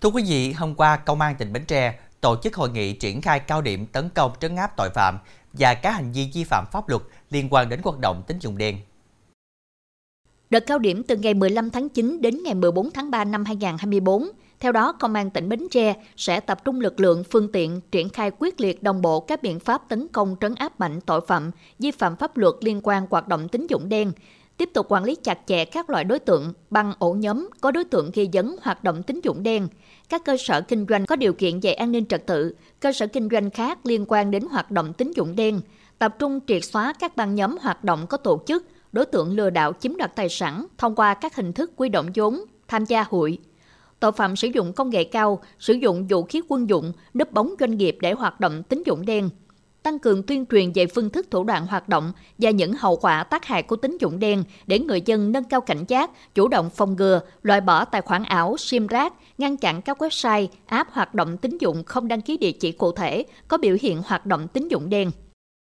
Thưa quý vị, hôm qua Công an tỉnh Bến Tre tổ chức hội nghị triển khai cao điểm tấn công trấn áp tội phạm và các hành vi vi phạm pháp luật liên quan đến hoạt động tín dụng đen. Đợt cao điểm từ ngày 15 tháng 9 đến ngày 14 tháng 3 năm 2024, theo đó, Công an tỉnh Bến Tre sẽ tập trung lực lượng, phương tiện, triển khai quyết liệt đồng bộ các biện pháp tấn công trấn áp mạnh tội phạm, vi phạm pháp luật liên quan hoạt động tín dụng đen, tiếp tục quản lý chặt chẽ các loại đối tượng, băng ổ nhóm có đối tượng ghi dấn hoạt động tín dụng đen, các cơ sở kinh doanh có điều kiện về an ninh trật tự, cơ sở kinh doanh khác liên quan đến hoạt động tín dụng đen, tập trung triệt xóa các băng nhóm hoạt động có tổ chức, đối tượng lừa đảo chiếm đoạt tài sản thông qua các hình thức quy động vốn, tham gia hụi. Tội phạm sử dụng công nghệ cao, sử dụng vũ khí quân dụng, núp bóng doanh nghiệp để hoạt động tín dụng đen, tăng cường tuyên truyền về phương thức thủ đoạn hoạt động và những hậu quả tác hại của tín dụng đen để người dân nâng cao cảnh giác, chủ động phòng ngừa, loại bỏ tài khoản ảo, sim rác, ngăn chặn các website, app hoạt động tín dụng không đăng ký địa chỉ cụ thể có biểu hiện hoạt động tín dụng đen.